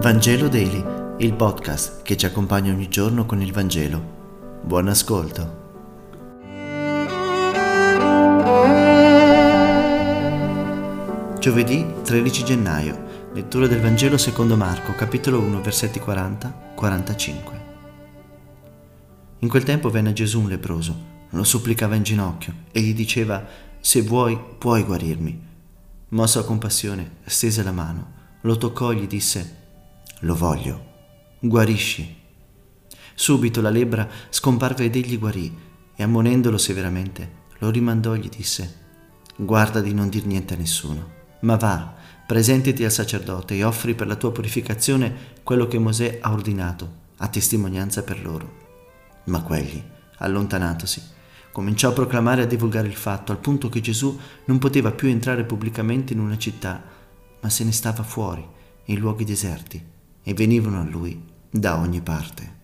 Vangelo Daily, il podcast che ci accompagna ogni giorno con il Vangelo. Buon ascolto. Giovedì 13 gennaio, lettura del Vangelo secondo Marco, capitolo 1, versetti 40-45. In quel tempo venne Gesù un leproso, lo supplicava in ginocchio e gli diceva, se vuoi, puoi guarirmi. Mosso a compassione, stese la mano, lo toccò e gli disse, lo voglio, guarisci. Subito la lebbra scomparve ed egli guarì e ammonendolo severamente lo rimandò e gli disse, guarda di non dir niente a nessuno, ma va, presentati al sacerdote e offri per la tua purificazione quello che Mosè ha ordinato, a testimonianza per loro. Ma quegli, allontanatosi, cominciò a proclamare e a divulgare il fatto, al punto che Gesù non poteva più entrare pubblicamente in una città, ma se ne stava fuori, in luoghi deserti e venivano a lui da ogni parte.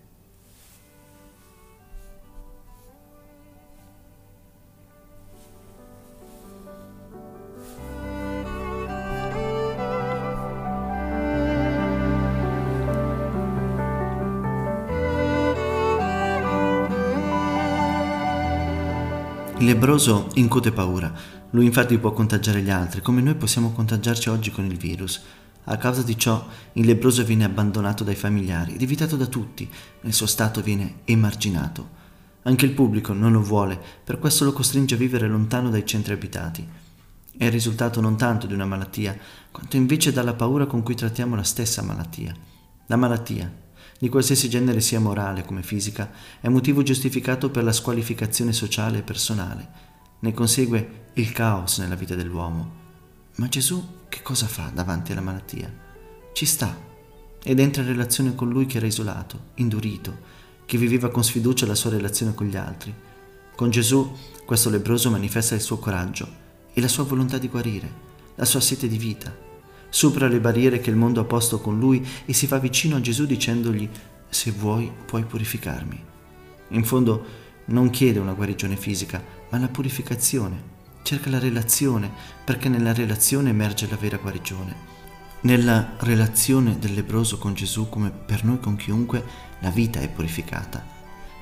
Il lebroso incute paura, lui infatti può contagiare gli altri, come noi possiamo contagiarci oggi con il virus. A causa di ciò, il lebroso viene abbandonato dai familiari, evitato da tutti, nel suo stato viene emarginato. Anche il pubblico non lo vuole, per questo lo costringe a vivere lontano dai centri abitati. È il risultato non tanto di una malattia, quanto invece dalla paura con cui trattiamo la stessa malattia. La malattia, di qualsiasi genere sia morale come fisica, è motivo giustificato per la squalificazione sociale e personale. Ne consegue il caos nella vita dell'uomo. Ma Gesù che cosa fa davanti alla malattia? Ci sta ed entra in relazione con lui che era isolato, indurito, che viveva con sfiducia la sua relazione con gli altri. Con Gesù questo lebroso manifesta il suo coraggio e la sua volontà di guarire, la sua sete di vita. Supera le barriere che il mondo ha posto con lui e si fa vicino a Gesù dicendogli se vuoi puoi purificarmi. In fondo non chiede una guarigione fisica, ma la purificazione cerca la relazione, perché nella relazione emerge la vera guarigione. Nella relazione del lebroso con Gesù, come per noi con chiunque, la vita è purificata.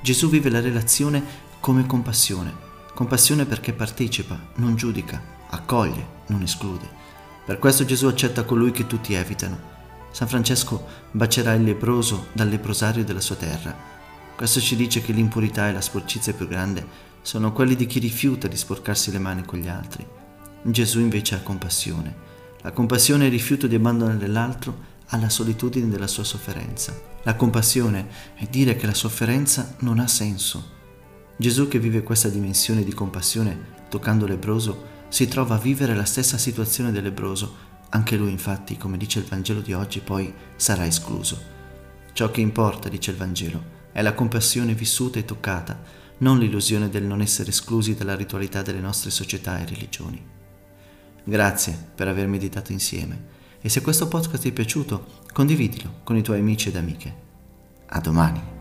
Gesù vive la relazione come compassione, compassione perché partecipa, non giudica, accoglie, non esclude. Per questo Gesù accetta colui che tutti evitano. San Francesco bacerà il lebroso dal leprosario della sua terra. Questo ci dice che l'impurità e la sporcizia più grande sono quelli di chi rifiuta di sporcarsi le mani con gli altri. Gesù invece ha compassione. La compassione è il rifiuto di abbandonare l'altro alla solitudine della sua sofferenza. La compassione è dire che la sofferenza non ha senso. Gesù che vive questa dimensione di compassione toccando lebroso si trova a vivere la stessa situazione del lebroso. Anche lui infatti, come dice il Vangelo di oggi, poi sarà escluso. Ciò che importa, dice il Vangelo, è la compassione vissuta e toccata non l'illusione del non essere esclusi dalla ritualità delle nostre società e religioni. Grazie per aver meditato insieme e se questo podcast ti è piaciuto, condividilo con i tuoi amici ed amiche. A domani.